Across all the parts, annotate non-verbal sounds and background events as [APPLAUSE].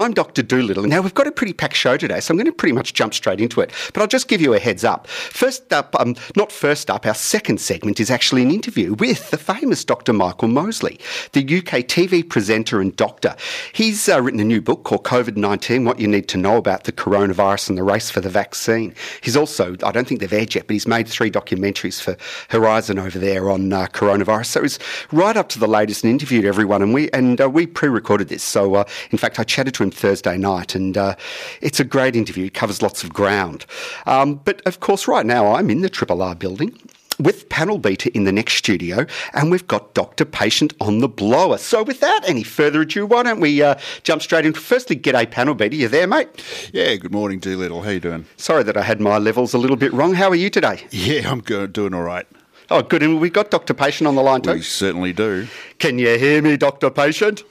I'm Dr. Doolittle. Now, we've got a pretty packed show today, so I'm going to pretty much jump straight into it. But I'll just give you a heads up. First up, um, not first up, our second segment is actually an interview with the famous Dr. Michael Mosley, the UK TV presenter and doctor. He's uh, written a new book called COVID 19 What You Need to Know About the Coronavirus and the Race for the Vaccine. He's also, I don't think they've aired yet, but he's made three documentaries for Horizon over there on uh, coronavirus. So he's right up to the latest and interviewed everyone. And we, and, uh, we pre recorded this. So, uh, in fact, I chatted to him Thursday night, and uh, it's a great interview. It covers lots of ground. Um, but of course, right now I'm in the Triple R building with Panel Beater in the next studio, and we've got Doctor Patient on the blower. So, without any further ado, why don't we uh, jump straight into? Firstly, g'day, Panel Beater, You there, mate? Yeah, good morning, Doolittle. How you doing? Sorry that I had my levels a little bit wrong. How are you today? Yeah, I'm good, doing all right. Oh, good. And we've got Doctor Patient on the line too. We certainly do. Can you hear me, Doctor Patient?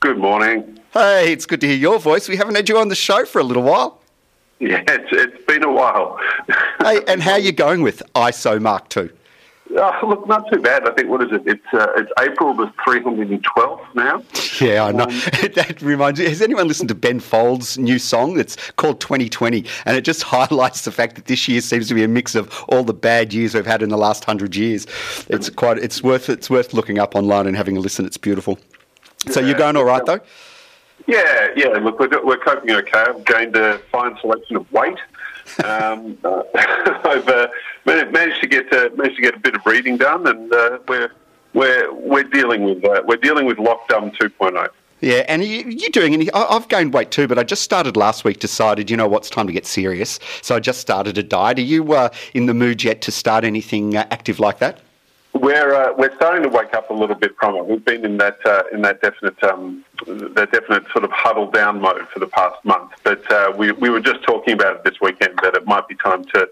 Good morning. Hey, it's good to hear your voice. We haven't had you on the show for a little while. [LAUGHS] Yeah, it's, it's been a while. [LAUGHS] hey, and how are you going with ISO Mark II? Oh, look, not too bad. I think what is it? It's uh, it's April the three hundred and twelfth now. [LAUGHS] Yeah, I know. Um, that reminds me. Has anyone listened to Ben Folds' new song? It's called 2020, and it just highlights the fact that this year seems to be a mix of all the bad years we've had in the last hundred years. It's quite. It's worth. It's worth looking up online and having a listen. It's beautiful. So you're going all right though. Yeah, yeah. Look, we're, we're coping okay. I've gained a fine selection of weight. Um, [LAUGHS] uh, [LAUGHS] I've uh, managed to get uh, managed to get a bit of reading done, and uh, we're we're we're dealing with uh, we're dealing with lockdown 2.0. Yeah, and you, you're doing any. I've gained weight too, but I just started last week. Decided, you know, what's time to get serious. So I just started a diet. Are you uh, in the mood yet to start anything active like that? We're uh, we're starting to wake up a little bit from it. We've been in that uh, in that definite um, that definite sort of huddle down mode for the past month. But uh, we we were just talking about it this weekend that it might be time to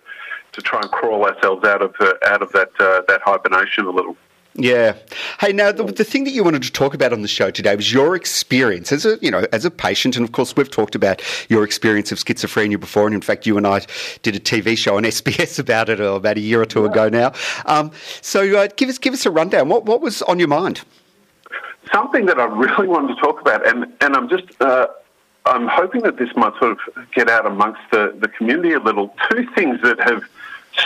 to try and crawl ourselves out of uh, out of that uh, that hibernation a little. Yeah. Hey, now the, the thing that you wanted to talk about on the show today was your experience as a you know as a patient, and of course we've talked about your experience of schizophrenia before, and in fact you and I did a TV show on [LAUGHS] SBS about it oh, about a year or two yeah. ago now. Um, so uh, give us give us a rundown. What what was on your mind? Something that I really [LAUGHS] wanted to talk about, and and I'm just. Uh, I'm hoping that this might sort of get out amongst the, the community a little. Two things that have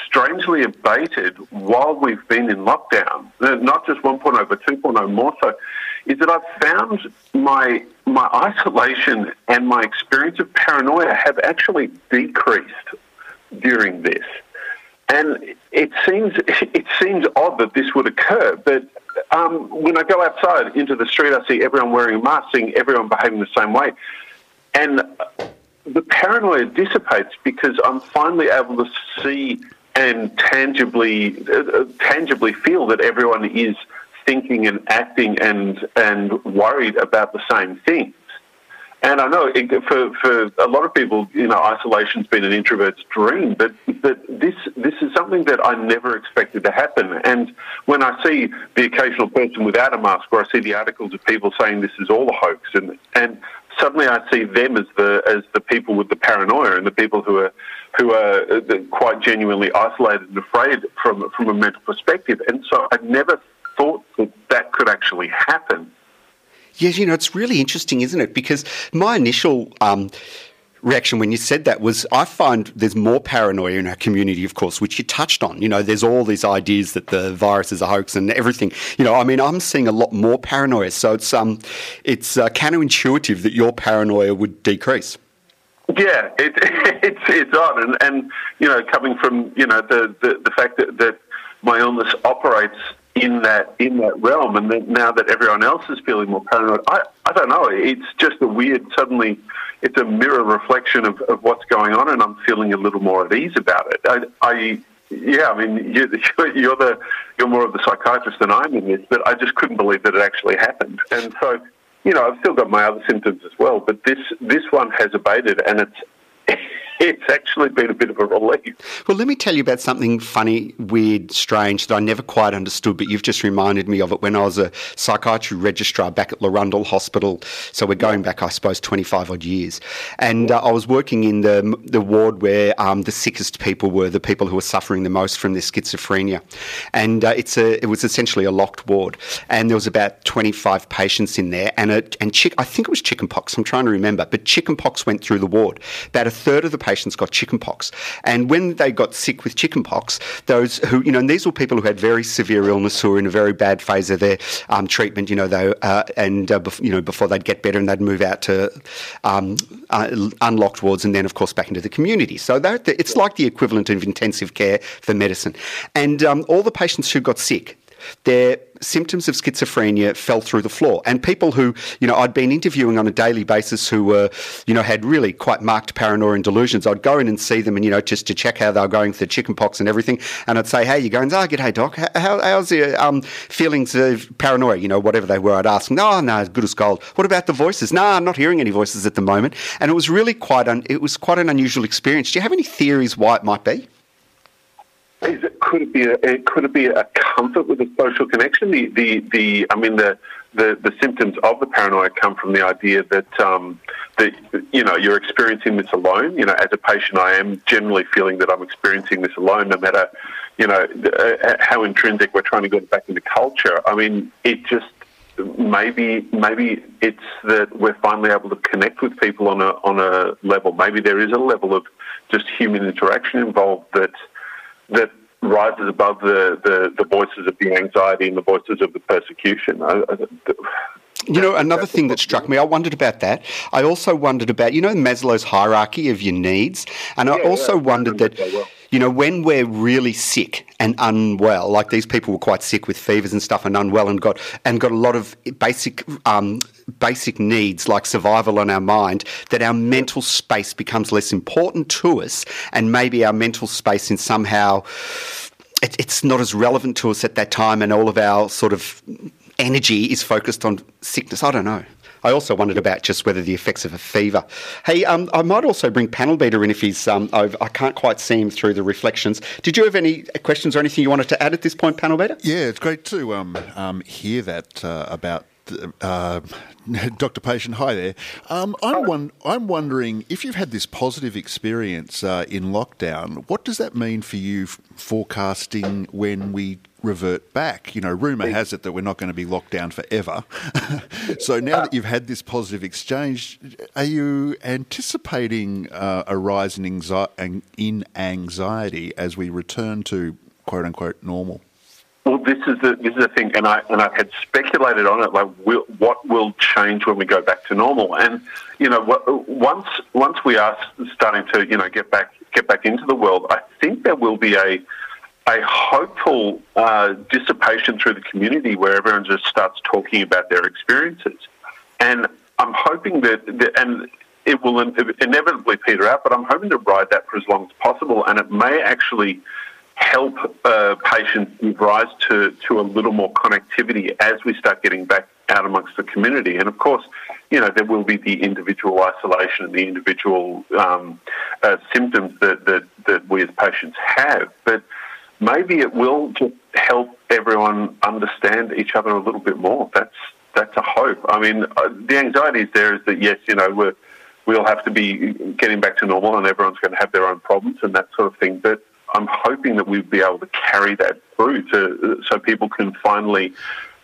strangely abated while we've been in lockdown, uh, not just 1.0 but 2.0 more so, is that I've found my my isolation and my experience of paranoia have actually decreased during this. And it seems [LAUGHS] it seems odd that this would occur, but um, when I go outside into the street, I see everyone wearing a mask, seeing everyone behaving the same way, and the paranoia dissipates because I'm finally able to see and tangibly uh, tangibly feel that everyone is thinking and acting and and worried about the same things. And I know it, for for a lot of people, you know, isolation's been an introvert's dream, but but this this is something that I never expected to happen. And when I see the occasional person without a mask, or I see the articles of people saying this is all a hoax, and and suddenly I see them as the as the people with the paranoia and the people who are who are uh, quite genuinely isolated and afraid from from a mental perspective. And so I never thought that that could actually happen. Yes, you know, it's really interesting, isn't it? Because my initial um, reaction when you said that was I find there's more paranoia in our community, of course, which you touched on. You know, there's all these ideas that the virus is a hoax and everything. You know, I mean, I'm seeing a lot more paranoia. So it's um, it's uh, counterintuitive that your paranoia would decrease. Yeah, it, [LAUGHS] it's it's odd, and and you know, coming from you know the the, the fact that, that my illness operates in that in that realm, and then now that everyone else is feeling more paranoid, I I don't know. It's just a weird suddenly. It's a mirror reflection of, of what's going on, and I'm feeling a little more at ease about it. I, I yeah, I mean, you, [LAUGHS] you're the you're more of the psychiatrist than I'm in this, but I just couldn't believe that it actually happened, and so you know, I've still got my other symptoms as well, but this this one has abated, and it's it's actually been a bit of a relief. Well, let me tell you about something funny, weird, strange that I never quite understood, but you've just reminded me of it when I was a psychiatry registrar back at Larundel Hospital. So we're going back, I suppose, 25 odd years. And uh, I was working in the, the ward where um, the sickest people were, the people who were suffering the most from their schizophrenia. And uh, it's a, it was essentially a locked ward. And there was about 25 patients in there. And, it, and chick, I think it was chickenpox, I'm trying to remember, but chickenpox went through the ward. About a third of the patients got chickenpox. And when they got sick with chickenpox, those who, you know, and these were people who had very severe illness who were in a very bad phase of their um, treatment, you know, they, uh, and, uh, bef- you know, before they'd get better and they'd move out to um, uh, unlocked wards and then, of course, back into the community. So it's like the equivalent of intensive care for medicine. And um, all the patients who got sick, their symptoms of schizophrenia fell through the floor. And people who, you know, I'd been interviewing on a daily basis who were, you know, had really quite marked paranoia and delusions, I'd go in and see them and, you know, just to check how they were going for the chickenpox and everything. And I'd say, hey, you're going? Oh, good, hey, doc. How, how's your um, feelings of paranoia? You know, whatever they were, I'd ask them, oh, no, good as gold. What about the voices? No, I'm not hearing any voices at the moment. And it was really quite, un- it was quite an unusual experience. Do you have any theories why it might be? Is it, could it be a could it be a comfort with a social connection? The the, the I mean the, the, the symptoms of the paranoia come from the idea that um, that you know you're experiencing this alone. You know, as a patient, I am generally feeling that I'm experiencing this alone, no matter you know uh, how intrinsic we're trying to get back into culture. I mean, it just maybe maybe it's that we're finally able to connect with people on a on a level. Maybe there is a level of just human interaction involved that that rises above the, the, the, voices of the anxiety and the voices of the persecution. I, I, you know, another thing that struck me, I wondered about that. I also wondered about, you know, Maslow's hierarchy of your needs. And yeah, I also yeah, wondered that, well. You know, when we're really sick and unwell, like these people were quite sick with fevers and stuff and unwell and got, and got a lot of basic, um, basic needs like survival on our mind, that our mental space becomes less important to us and maybe our mental space in somehow, it, it's not as relevant to us at that time and all of our sort of energy is focused on sickness. I don't know. I also wondered about just whether the effects of a fever. Hey, um, I might also bring Panel Beater in if he's um, over. I can't quite see him through the reflections. Did you have any questions or anything you wanted to add at this point, Panel Beater? Yeah, it's great to um, um hear that uh, about uh, [LAUGHS] Dr. Patient, hi there. Um, I'm, one, I'm wondering if you've had this positive experience uh, in lockdown, what does that mean for you forecasting when we revert back? You know, rumour has it that we're not going to be locked down forever. [LAUGHS] so now that you've had this positive exchange, are you anticipating uh, a rise in, anxi- in anxiety as we return to quote unquote normal? Well, this is the this is the thing, and I and I had speculated on it, like will, what will change when we go back to normal, and you know, once once we are starting to you know get back get back into the world, I think there will be a a hopeful uh, dissipation through the community where everyone just starts talking about their experiences, and I'm hoping that, that and it will inevitably peter out, but I'm hoping to ride that for as long as possible, and it may actually help uh, patients give rise to, to a little more connectivity as we start getting back out amongst the community. And of course, you know, there will be the individual isolation and the individual um, uh, symptoms that, that, that we as patients have. But maybe it will just help everyone understand each other a little bit more. That's, that's a hope. I mean, uh, the anxiety is there is that, yes, you know, we're, we'll have to be getting back to normal and everyone's going to have their own problems and that sort of thing. But I'm hoping that we'll be able to carry that through to so people can finally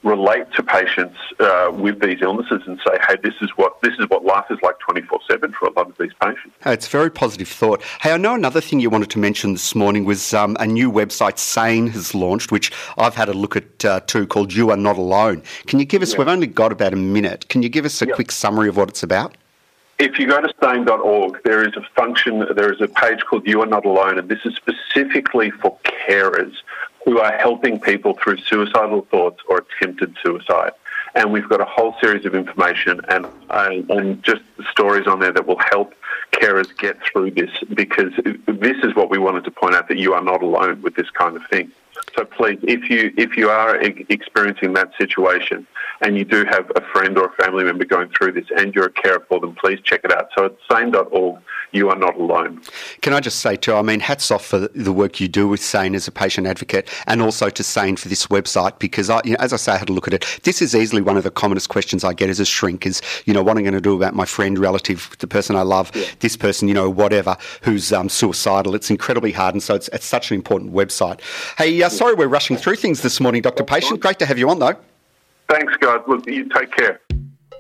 relate to patients uh, with these illnesses and say, "Hey, this is what this is what life is like 24/7 for a lot of these patients." it's a very positive thought. Hey, I know another thing you wanted to mention this morning was um, a new website Sane has launched, which I've had a look at uh, too, called "You Are Not Alone." Can you give us? Yeah. We've only got about a minute. Can you give us a yeah. quick summary of what it's about? If you go to sane.org, there is a function, there is a page called You Are Not Alone, and this is specifically for carers who are helping people through suicidal thoughts or attempted suicide. And we've got a whole series of information and, and, and just stories on there that will help carers get through this because this is what we wanted to point out that you are not alone with this kind of thing. So please, if you if you are experiencing that situation and you do have a friend or a family member going through this and you're a carer for them, please check it out. So it's sane.org. You are not alone. Can I just say too? I mean, hats off for the work you do with Sane as a patient advocate, and also to Sane for this website because, I, you know, as I say, I had a look at it. This is easily one of the commonest questions I get as a shrink: is you know what am I'm going to do about my friend, relative, the person I love, yeah. this person, you know, whatever, who's um, suicidal. It's incredibly hard, and so it's, it's such an important website. Hey, uh, sorry we're rushing through things this morning, Dr. Patient. Great to have you on, though. Thanks, guys. Look, you take care.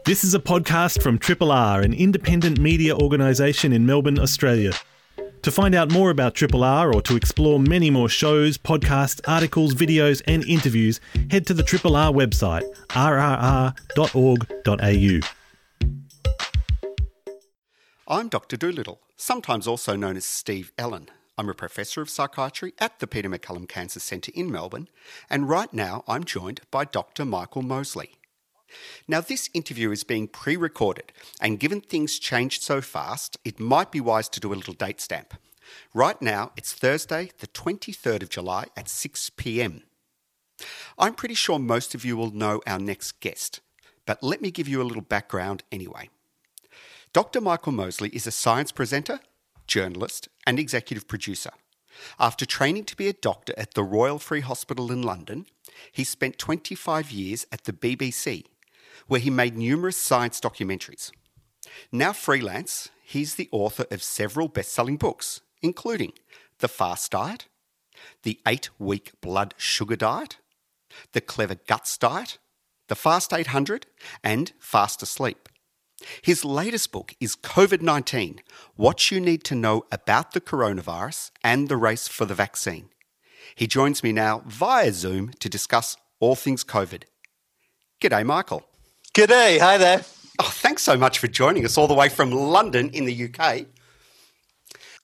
This is a podcast from Triple R, an independent media organisation in Melbourne, Australia. To find out more about Triple R or to explore many more shows, podcasts, articles, videos, and interviews, head to the Triple R website, rrr.org.au. I'm Dr. Doolittle, sometimes also known as Steve Ellen. I'm a professor of psychiatry at the Peter MacCallum Cancer Centre in Melbourne, and right now I'm joined by Dr. Michael Mosley. Now, this interview is being pre recorded, and given things changed so fast, it might be wise to do a little date stamp. Right now, it's Thursday, the 23rd of July at 6 pm. I'm pretty sure most of you will know our next guest, but let me give you a little background anyway. Dr. Michael Mosley is a science presenter, journalist, and executive producer. After training to be a doctor at the Royal Free Hospital in London, he spent 25 years at the BBC where he made numerous science documentaries. Now freelance, he's the author of several best selling books, including The Fast Diet, The Eight Week Blood Sugar Diet, The Clever Guts Diet, The Fast 800, and Fast Asleep. His latest book is COVID 19 What You Need to Know About the Coronavirus and the Race for the Vaccine. He joins me now via Zoom to discuss all things COVID. G'day, Michael. G'day. Hi there. Oh, thanks so much for joining us all the way from London in the UK.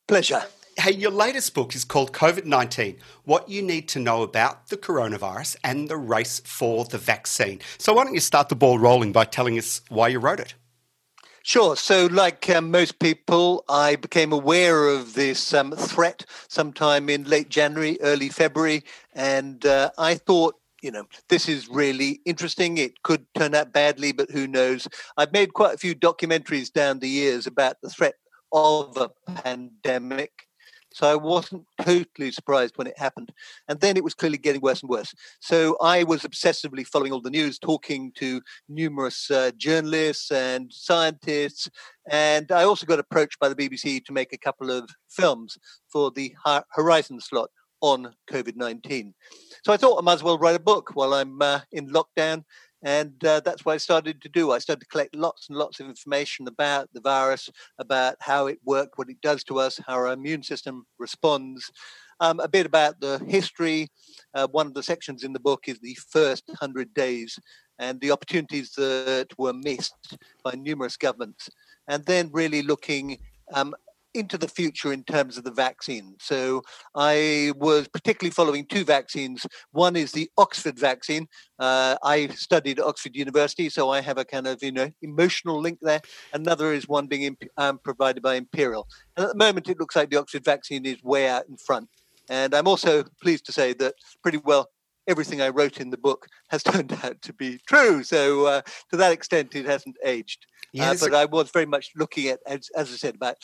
Pleasure. Hey, your latest book is called COVID 19 What You Need to Know About the Coronavirus and the Race for the Vaccine. So, why don't you start the ball rolling by telling us why you wrote it? Sure. So, like um, most people, I became aware of this um, threat sometime in late January, early February, and uh, I thought you know, this is really interesting. It could turn out badly, but who knows? I've made quite a few documentaries down the years about the threat of a pandemic. So I wasn't [LAUGHS] totally surprised when it happened. And then it was clearly getting worse and worse. So I was obsessively following all the news, talking to numerous uh, journalists and scientists. And I also got approached by the BBC to make a couple of films for the Horizon slot on COVID 19. So I thought I might as well write a book while I'm uh, in lockdown. And uh, that's what I started to do. I started to collect lots and lots of information about the virus, about how it worked, what it does to us, how our immune system responds, um, a bit about the history. Uh, one of the sections in the book is the first 100 days and the opportunities that were missed by numerous governments. And then really looking um, into the future in terms of the vaccine. So I was particularly following two vaccines. One is the Oxford vaccine. Uh, I studied at Oxford University, so I have a kind of you know emotional link there. Another is one being imp- um, provided by Imperial. And at the moment, it looks like the Oxford vaccine is way out in front. And I'm also pleased to say that pretty well everything I wrote in the book has [LAUGHS] turned out to be true. So uh, to that extent, it hasn't aged. Yes. Uh, but I was very much looking at, as, as I said, about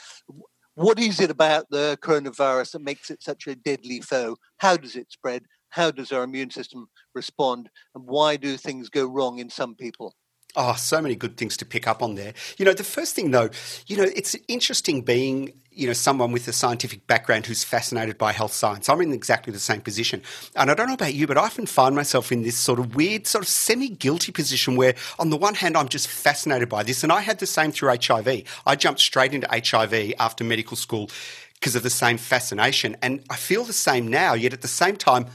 what is it about the coronavirus that makes it such a deadly foe? How does it spread? How does our immune system respond? And why do things go wrong in some people? Oh, so many good things to pick up on there. You know, the first thing though, you know, it's interesting being, you know, someone with a scientific background who's fascinated by health science. I'm in exactly the same position. And I don't know about you, but I often find myself in this sort of weird, sort of semi guilty position where, on the one hand, I'm just fascinated by this. And I had the same through HIV. I jumped straight into HIV after medical school because of the same fascination. And I feel the same now, yet at the same time,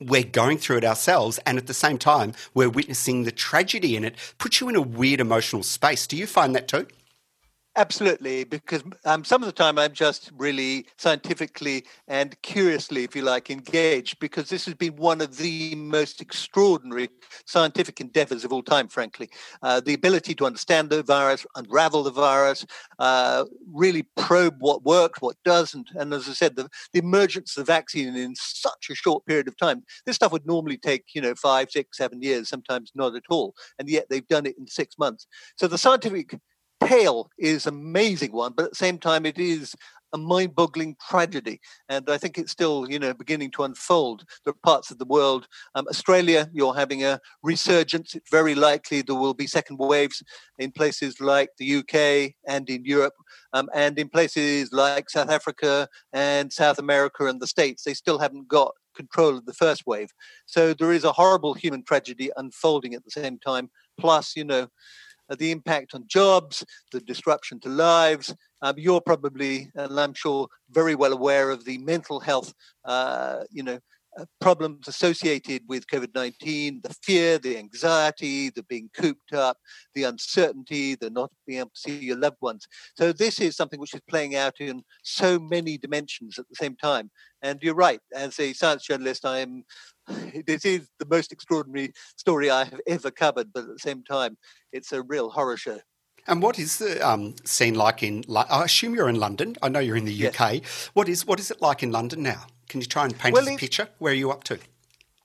we're going through it ourselves and at the same time we're witnessing the tragedy in it puts you in a weird emotional space. Do you find that too Absolutely, because um, some of the time I'm just really scientifically and curiously, if you like, engaged, because this has been one of the most extraordinary scientific endeavors of all time, frankly. Uh, the ability to understand the virus, unravel the virus, uh, really probe what works, what doesn't. And as I said, the, the emergence of the vaccine in such a short period of time, this stuff would normally take, you know, five, six, seven years, sometimes not at all. And yet they've done it in six months. So the scientific tale is amazing one, but at the same time, it is a mind-boggling tragedy, and I think it's still, you know, beginning to unfold. There are parts of the world, um, Australia, you're having a resurgence. It's very likely there will be second waves in places like the UK and in Europe, um, and in places like South Africa and South America and the States. They still haven't got control of the first wave, so there is a horrible human tragedy unfolding at the same time. Plus, you know the impact on jobs, the disruption to lives. Um, you're probably, and I'm sure, very well aware of the mental health, uh, you know, uh, problems associated with COVID 19, the fear, the anxiety, the being cooped up, the uncertainty, the not being able to see your loved ones. So, this is something which is playing out in so many dimensions at the same time. And you're right, as a science journalist, I [LAUGHS] This is the most extraordinary story I have ever covered, but at the same time, it's a real horror show. And what is the um, scene like in? I assume you're in London. I know you're in the UK. Yes. What is what is it like in London now? Can you try and paint well, us a picture? Where are you up to?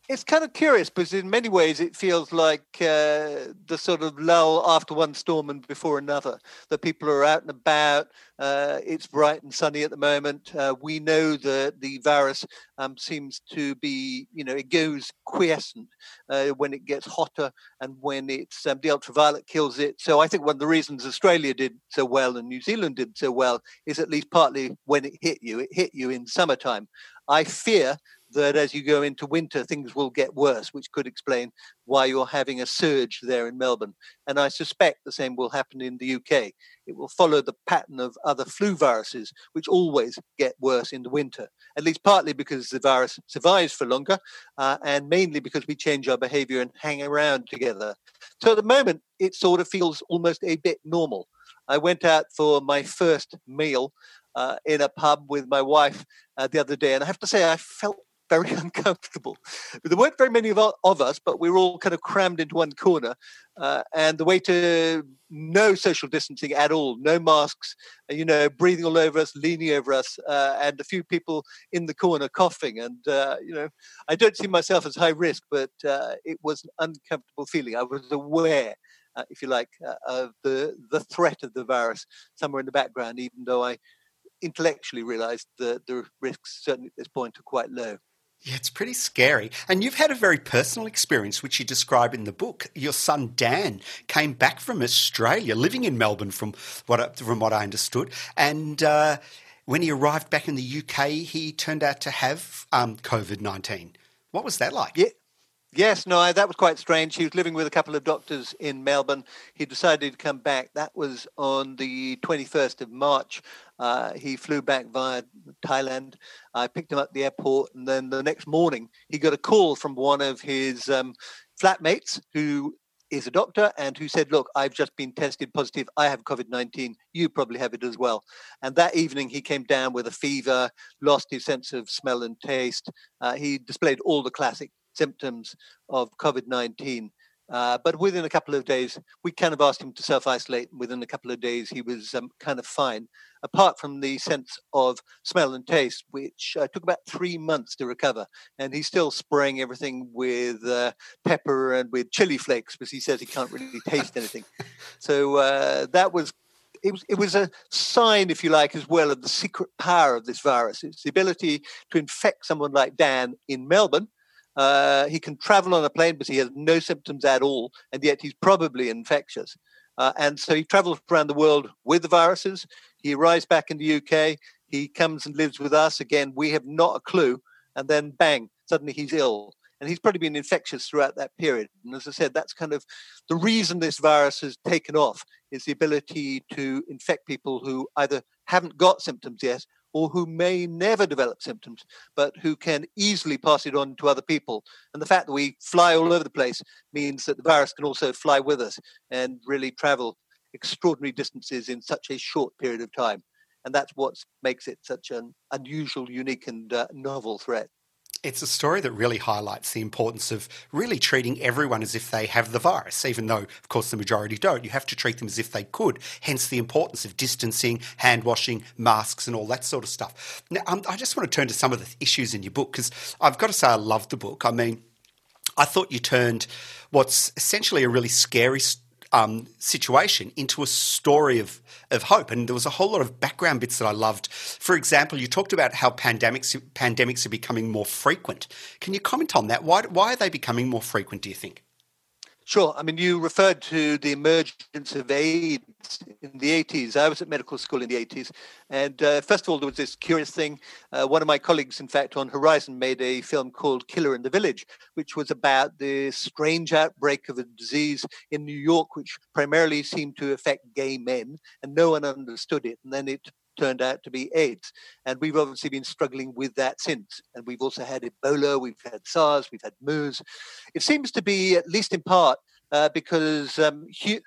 It's kind of curious because in many ways it feels like uh, the sort of lull after one storm and before another. That people are out and about. Uh, it's bright and sunny at the moment. Uh, we know that the virus um, seems to be, you know, it goes quiescent uh, when it gets hotter and when it's um, the ultraviolet kills it. So I think one of the reasons Australia did so well and New Zealand did so well is at least partly when it hit you. It hit you in summertime. I fear that as you go into winter, things will get worse, which could explain why you're having a surge there in Melbourne. And I suspect the same will happen in the UK. It will follow the pattern of other flu viruses, which always get worse in the winter, at least partly because the virus survives for longer, uh, and mainly because we change our behavior and hang around together. So at the moment, it sort of feels almost a bit normal. I went out for my first meal uh, in a pub with my wife uh, the other day, and I have to say I felt very [LAUGHS] uncomfortable. There weren't very many of, us, but we were all kind of crammed into one corner. Uh, and the way to no social distancing at all, no masks, you know, breathing all over us, leaning over us, uh, and a few people in the corner coughing. And, uh, you know, I don't see myself as high risk, but uh, it was an uncomfortable feeling. I was aware. Uh, if you like, uh, of the the threat of the virus somewhere in the background, even though I intellectually realised that the risks certainly at this point are quite low. Yeah, it's pretty scary. And you've had a very personal experience, which you describe in the book. Your son Dan came back from Australia, living in Melbourne, from what from what I understood, and. Uh, when he arrived back in the UK, he turned out to have um, COVID 19. What was that like? Yeah, Yes, no, that was quite strange. He was living with a couple of doctors in Melbourne. He decided to come back. That was on the 21st of March. Uh, he flew back via Thailand. I picked him up at the airport, and then the next morning he got a call from one of his um, flatmates who is a doctor and who said, Look, I've just been tested positive. I have COVID 19. You probably have it as well. And that evening, he came down with a fever, lost his sense of smell and taste. Uh, he displayed all the classic symptoms of COVID 19. Uh, but within a couple of days, we kind of asked him to self isolate. Within a couple of days, he was um, kind of fine, apart from the sense of smell and taste, which uh, took about three months to recover. And he's still spraying everything with uh, pepper and with chili flakes because he says he can't really taste anything. So uh, that was it was, it was a sign, if you like, as well of the secret power of this virus. It's the ability to infect someone like Dan in Melbourne, uh, he can travel on a plane, but he has no symptoms at all, and yet he's probably infectious. Uh, and so he travels around the world with the viruses. He arrives back in the UK. He comes and lives with us. Again, we have not a clue. And then bang, suddenly he's ill. And he's probably been infectious throughout that period. And as I said, that's kind of the reason this virus has taken off is the ability to infect people who either haven't got symptoms yet or who may never develop symptoms, but who can easily pass it on to other people. And the fact that we fly all over the place means that the virus can also fly with us and really travel extraordinary distances in such a short period of time. And that's what makes it such an unusual, unique, and uh, novel threat. It's a story that really highlights the importance of really treating everyone as if they have the virus, even though, of course, the majority don't. You have to treat them as if they could, hence the importance of distancing, hand washing, masks, and all that sort of stuff. Now, um, I just want to turn to some of the issues in your book because I've got to say, I love the book. I mean, I thought you turned what's essentially a really scary um, situation into a story of, of hope. And there was a whole lot of background bits that I loved. For example, you talked about how pandemics pandemics are becoming more frequent. Can you comment on that? Why, why are they becoming more frequent, do you think? Sure. I mean, you referred to the emergence of AIDS in the 80s. I was at medical school in the 80s. And uh, first of all, there was this curious thing. Uh, one of my colleagues, in fact, on Horizon made a film called Killer in the Village, which was about the strange outbreak of a disease in New York, which primarily seemed to affect gay men. And no one understood it. And then it turned out to be AIDS. And we've obviously been struggling with that since. And we've also had Ebola, we've had SARS, we've had MERS. It seems to be, at least in part, uh, because um, hu-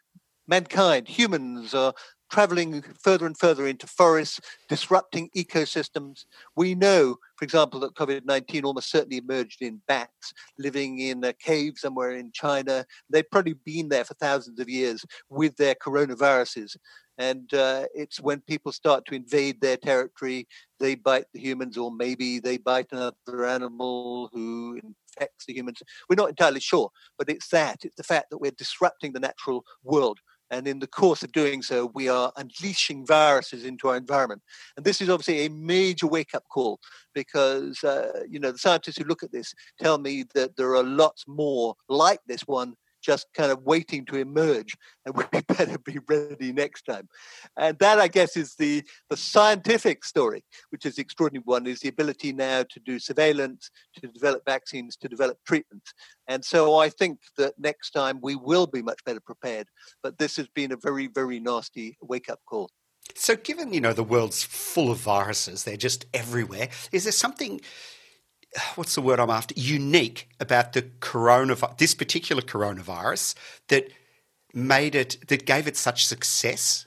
mankind, humans, are traveling further and further into forests, disrupting ecosystems. We know, for example, that COVID 19 almost certainly emerged in bats living in a cave somewhere in China. They've probably been there for thousands of years with their coronaviruses. And uh, it's when people start to invade their territory, they bite the humans, or maybe they bite another animal who infects the humans. We're not entirely sure, but it's that. It's the fact that we're disrupting the natural world. And in the course of doing so, we are unleashing viruses into our environment. And this is obviously a major wake up call because, uh, you know, the scientists who look at this tell me that there are lots more like this one just kind of waiting to emerge and [LAUGHS] we better be ready next time. And that i guess is the the scientific story which is the extraordinary. One is the ability now to do surveillance to develop vaccines to develop treatments. And so i think that next time we will be much better prepared but this has been a very very nasty wake up call. So given you know the world's full of viruses they're just everywhere is there something what's the word I'm after? Unique about the coronavirus, this particular coronavirus that made it, that gave it such success?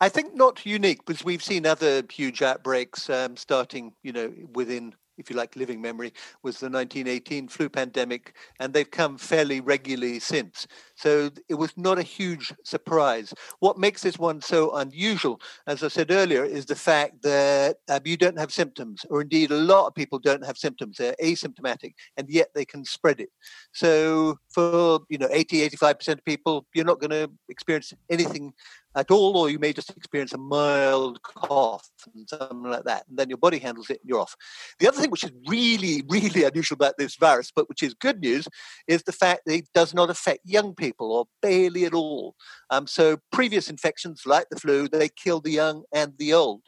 I think not unique because we've seen other huge outbreaks um, starting, you know, within if you like, living memory, was the 1918 flu pandemic, and they've come fairly regularly since. So it was not a huge surprise. What makes this one so unusual, as I said earlier, is the fact that uh, you don't have symptoms, or indeed a lot of people don't have symptoms. They're asymptomatic, and yet they can spread it. So for, you know, 80, 85% of people, you're not going to experience anything at all, or you may just experience a mild cough and something like that, and then your body handles it and you're off. The other thing which is really, really unusual about this virus, but which is good news, is the fact that it does not affect young people or barely at all. Um, so previous infections like the flu, they kill the young and the old.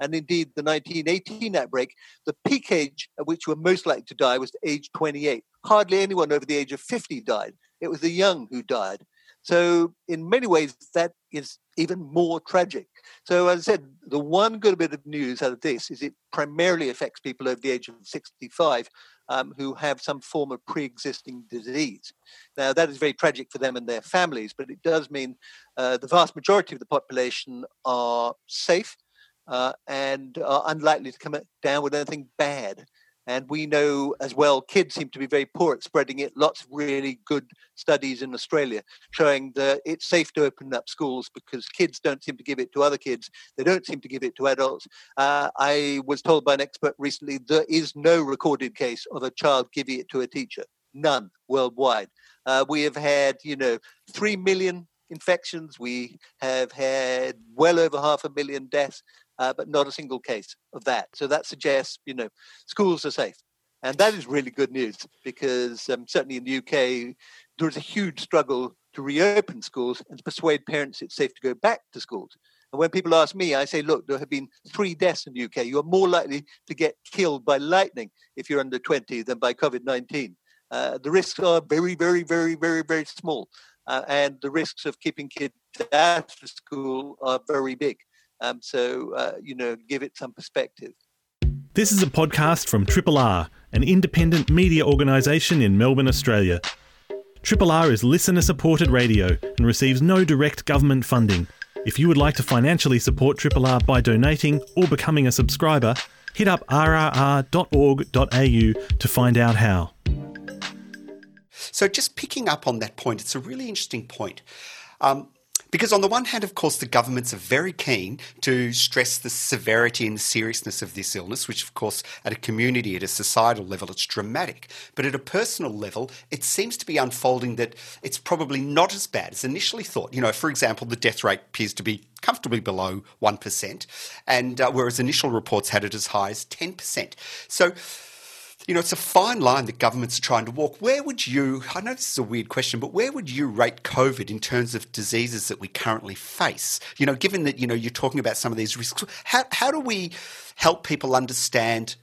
And indeed, the 1918 outbreak, the peak age at which we were most likely to die was age 28. Hardly anyone over the age of 50 died. It was the young who died. So, in many ways, that is even more tragic. So, as I said, the one good bit of news out of this is it primarily affects people over the age of 65 um, who have some form of pre existing disease. Now, that is very tragic for them and their families, but it does mean uh, the vast majority of the population are safe uh, and are unlikely to come down with anything bad. And we know as well, kids seem to be very poor at spreading it. Lots of really good studies in Australia showing that it's safe to open up schools because kids don't seem to give it to other kids. They don't seem to give it to adults. Uh, I was told by an expert recently there is no recorded case of a child giving it to a teacher. None worldwide. Uh, we have had, you know, three million infections. We have had well over half a million deaths uh, but not a single case of that. So that suggests, you know, schools are safe. And that is really good news because um, certainly in the UK, there is a huge struggle to reopen schools and persuade parents it's safe to go back to schools. And when people ask me, I say, look, there have been three deaths in the UK. You are more likely to get killed by lightning if you're under 20 than by COVID 19. Uh, the risks are very, very, very, very, very small. Uh, and the risks of keeping kids out of school are very big. Um, so, uh, you know, give it some perspective. This is a podcast from Triple R, an independent media organisation in Melbourne, Australia. Triple R is listener supported radio and receives no direct government funding. If you would like to financially support Triple R by donating or becoming a subscriber, hit up rrr.org.au to find out how. So, just picking up on that point, it's a really interesting point. Um, because, on the one hand, of course, the governments are very keen to stress the severity and the seriousness of this illness, which, of course, at a community, at a societal level, it's dramatic. But at a personal level, it seems to be unfolding that it's probably not as bad as initially thought. You know, for example, the death rate appears to be comfortably below 1%, and uh, whereas initial reports had it as high as 10%. So, you know, it's a fine line that governments are trying to walk. Where would you, I know this is a weird question, but where would you rate COVID in terms of diseases that we currently face? You know, given that, you know, you're talking about some of these risks, how, how do we help people understand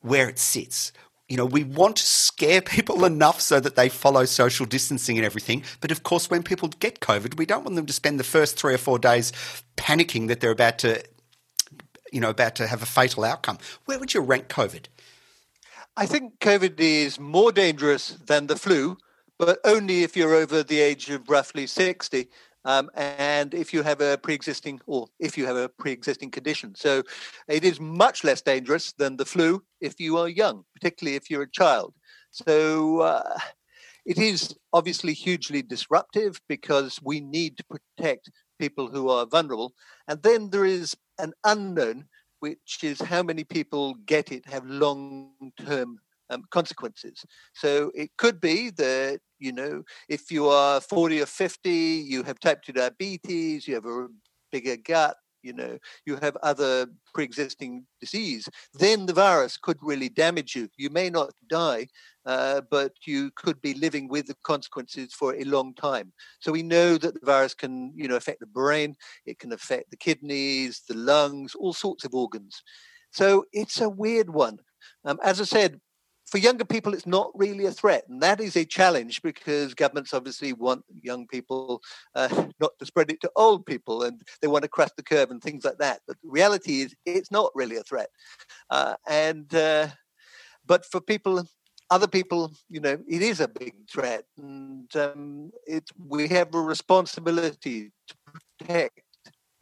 where it sits? You know, we want to scare [LAUGHS] people enough so that they follow social distancing and everything. But of course, when people get COVID, we don't want them to spend the first three or four days panicking that they're about to, you know, about to have a fatal outcome. Where would you rank COVID? I think COVID is more dangerous than the flu, but only if you're over the age of roughly 60. Um, and if you have a pre-existing or if you have a pre-existing condition so it is much less dangerous than the flu if you are young particularly if you're a child so uh, it is obviously hugely disruptive because we need to protect people who are vulnerable and then there is an unknown which is how many people get it have long term um, consequences. So it could be that, you know, if you are 40 or 50, you have type 2 diabetes, you have a bigger gut, you know, you have other pre-existing disease, then the virus could really damage you. You may not die, uh, but you could be living with the consequences for a long time. So we know that the virus can, you know, affect the brain, it can affect the kidneys, the lungs, all sorts of organs. So it's a weird one. Um, as I said, for younger people, it's not really a threat. And that is a challenge because governments obviously want young people uh, [LAUGHS] not to spread it to old people and they want to crest the curve and things like that. But the reality is, it's not really a threat. Uh, and, uh, but for people, other people, you know, it is a big threat. And um, it, we have a responsibility to protect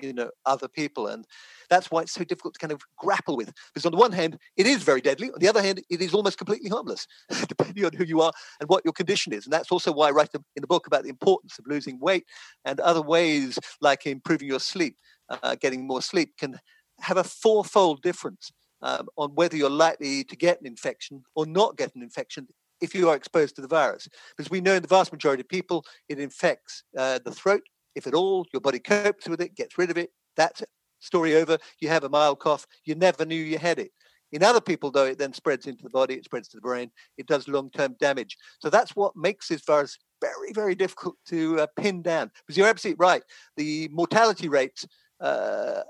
you know other people and that's why it's so difficult to kind of grapple with because on the one hand it is very deadly on the other hand it is almost completely harmless [LAUGHS] depending on who you are and what your condition is and that's also why i write in the book about the importance of losing weight and other ways like improving your sleep uh, getting more sleep can have a fourfold difference um, on whether you're likely to get an infection or not get an infection if you are exposed to the virus. Because we know in the vast majority of people, it infects uh, the throat, if at all, your body copes with it, gets rid of it. That's it. Story over. You have a mild cough. You never knew you had it. In other people, though, it then spreads into the body, it spreads to the brain, it does long term damage. So that's what makes this virus very, very difficult to uh, pin down. Because you're absolutely right. The mortality rates, uh,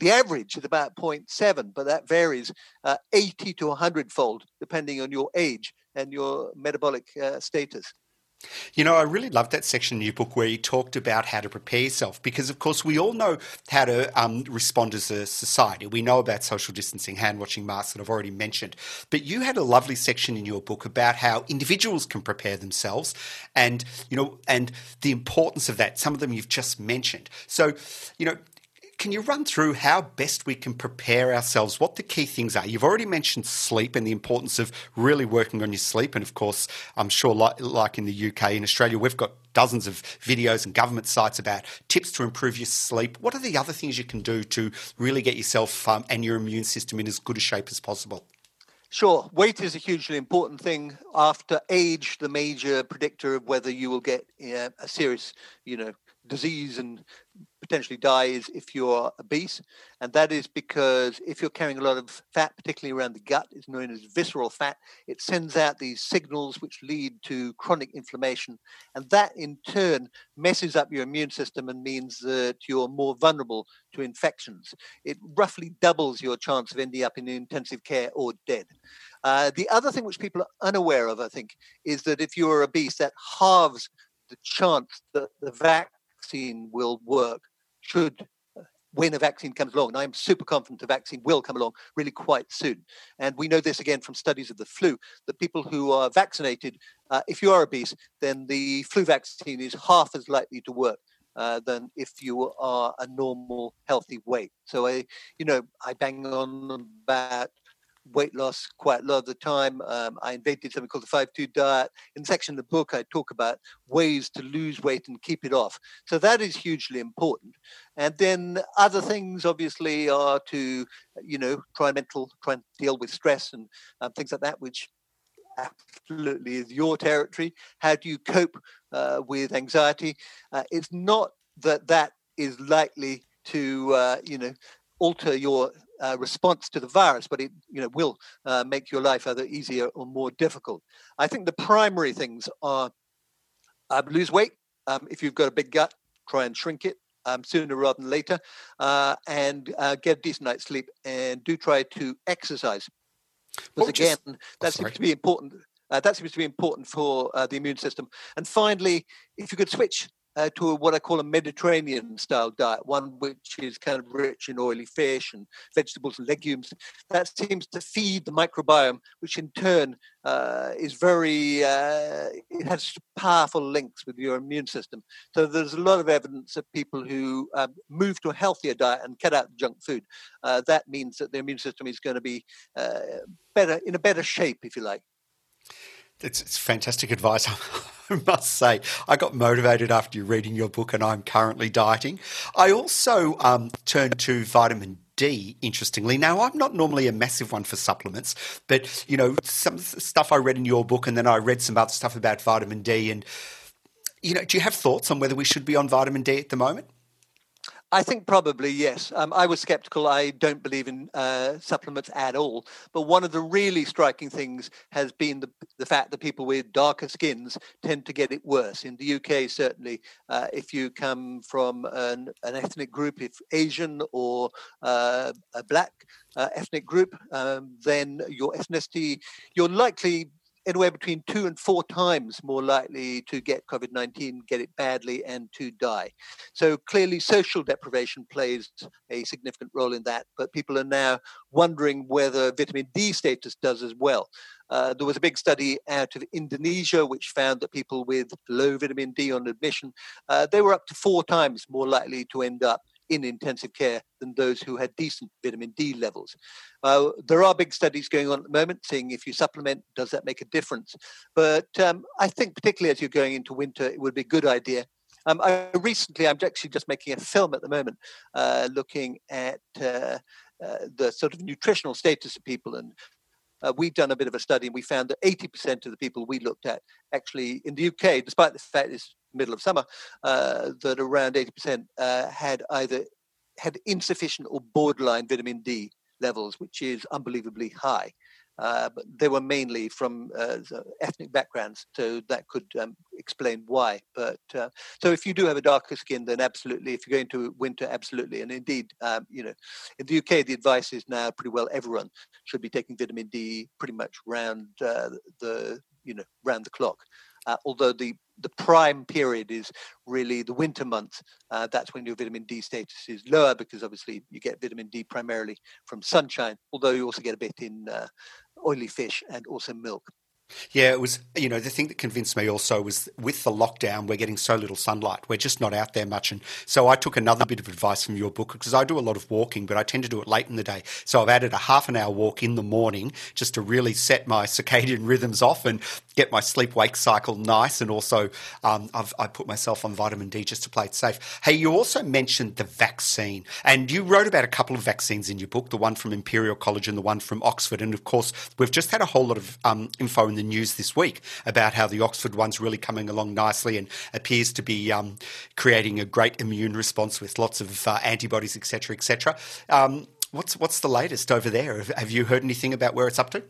the average is about 0.7, but that varies uh, 80 to 100 fold depending on your age and your metabolic uh, status. You know, I really loved that section in your book where you talked about how to prepare yourself because, of course, we all know how to um, respond as a society. We know about social distancing, hand washing masks that I've already mentioned. But you had a lovely section in your book about how individuals can prepare themselves and, you know, and the importance of that. Some of them you've just mentioned. So, you know, can you run through how best we can prepare ourselves, what the key things are? You've already mentioned sleep and the importance of really working on your sleep. And of course, I'm sure, like, like in the UK, in Australia, we've got dozens of videos and government sites about tips to improve your sleep. What are the other things you can do to really get yourself um, and your immune system in as good a shape as possible? Sure. Weight is a hugely important thing. After age, the major predictor of whether you will get uh, a serious, you know, disease and potentially die is if you're obese. And that is because if you're carrying a lot of fat, particularly around the gut, it's known as visceral fat, it sends out these signals which lead to chronic inflammation. And that in turn messes up your immune system and means that you're more vulnerable to infections. It roughly doubles your chance of ending up in intensive care or dead. Uh, the other thing which people are unaware of, I think, is that if you're obese, that halves the chance that the vaccine will work should when a vaccine comes along. And I'm super confident a vaccine will come along really quite soon. And we know this again from studies of the flu that people who are vaccinated, uh, if you are obese, then the flu vaccine is half as likely to work. Uh, than if you are a normal healthy weight. So I, you know, I bang on about weight loss quite a lot of the time. Um, I invented something called the 5-2 diet. In the section of the book, I talk about ways to lose weight and keep it off. So that is hugely important. And then other things, obviously, are to, you know, try mental, try and deal with stress and um, things like that, which absolutely is your territory. How do you cope uh, with anxiety? Uh, it's not that that is likely to, uh, you know, alter your uh, response to the virus, but it you know will uh, make your life either easier or more difficult. I think the primary things are um, lose weight. Um, if you've got a big gut, try and shrink it um, sooner rather than later, uh, and uh, get a decent night's sleep, and do try to exercise. Because again, just, oh, that seems to be important. Uh, that seems to be important for uh, the immune system. And finally, if you could switch uh, to a, what I call a Mediterranean style diet, one which is kind of rich in oily fish and vegetables and legumes. That seems to feed the microbiome, which in turn uh, is very, uh, it has powerful links with your immune system. So there's a lot of evidence that people who um, move to a healthier diet and cut out junk food, uh, that means that the immune system is going to be uh, better, in a better shape, if you like. It's, it's fantastic advice. [LAUGHS] [LAUGHS] I must say, I got motivated after you reading your book, and I'm currently dieting. I also um, turned to vitamin D, interestingly. Now, I'm not normally a massive one for supplements, but you know, some stuff I read in your book, and then I read some other stuff about vitamin D. And you know, do you have thoughts on whether we should be on vitamin D at the moment? I think probably yes. Um, I was skeptical. I don't believe in uh, supplements at all. But one of the really striking things has been the, the fact that people with darker skins tend to get it worse. In the UK, certainly, uh, if you come from an, an, ethnic group, if Asian or uh, a black uh, ethnic group, um, then your ethnicity, you're likely anywhere between two and four times more likely to get COVID 19, get it badly, and to die. So clearly, social deprivation plays a significant role in that. But people are now wondering whether vitamin D status does as well. Uh, there was a big study out of Indonesia which found that people with low vitamin D on admission, uh, they were up to four times more likely to end up in intensive care than those who had decent vitamin D levels. Uh, there are big studies going on at the moment seeing if you supplement, does that make a difference? But um, I think, particularly as you're going into winter, it would be a good idea. Um, I recently, I'm actually just making a film at the moment uh, looking at uh, uh the sort of nutritional status of people and uh, we've done a bit of a study and we found that 80% of the people we looked at actually in the UK, despite the fact it's middle of summer, uh, that around 80% uh, had either had insufficient or borderline vitamin D levels, which is unbelievably high. Uh, but they were mainly from uh, ethnic backgrounds, so that could um, explain why. But uh, so, if you do have a darker skin, then absolutely. If you're going to winter, absolutely. And indeed, um, you know, in the UK, the advice is now pretty well everyone should be taking vitamin D pretty much round uh, the you know round the clock. Uh, although the the prime period is really the winter months. Uh, that's when your vitamin D status is lower because obviously you get vitamin D primarily from sunshine, although you also get a bit in uh, oily fish and also milk. Yeah, it was, you know, the thing that convinced me also was with the lockdown, we're getting so little sunlight. We're just not out there much. And so I took another bit of advice from your book because I do a lot of walking, but I tend to do it late in the day. So I've added a half an hour walk in the morning just to really set my [LAUGHS] circadian rhythms off and get my sleep wake cycle nice. And also, um, I've I put myself on vitamin D just to play it safe. Hey, you also mentioned the vaccine, and you wrote about a couple of vaccines in your book the one from Imperial College and the one from Oxford. And of course, we've just had a whole lot of um, info in the news this week about how the Oxford one's really coming along nicely and appears to be um, creating a great immune response with lots of uh, antibodies, etc., etc. Um, what's what's the latest over there? Have you heard anything about where it's up to?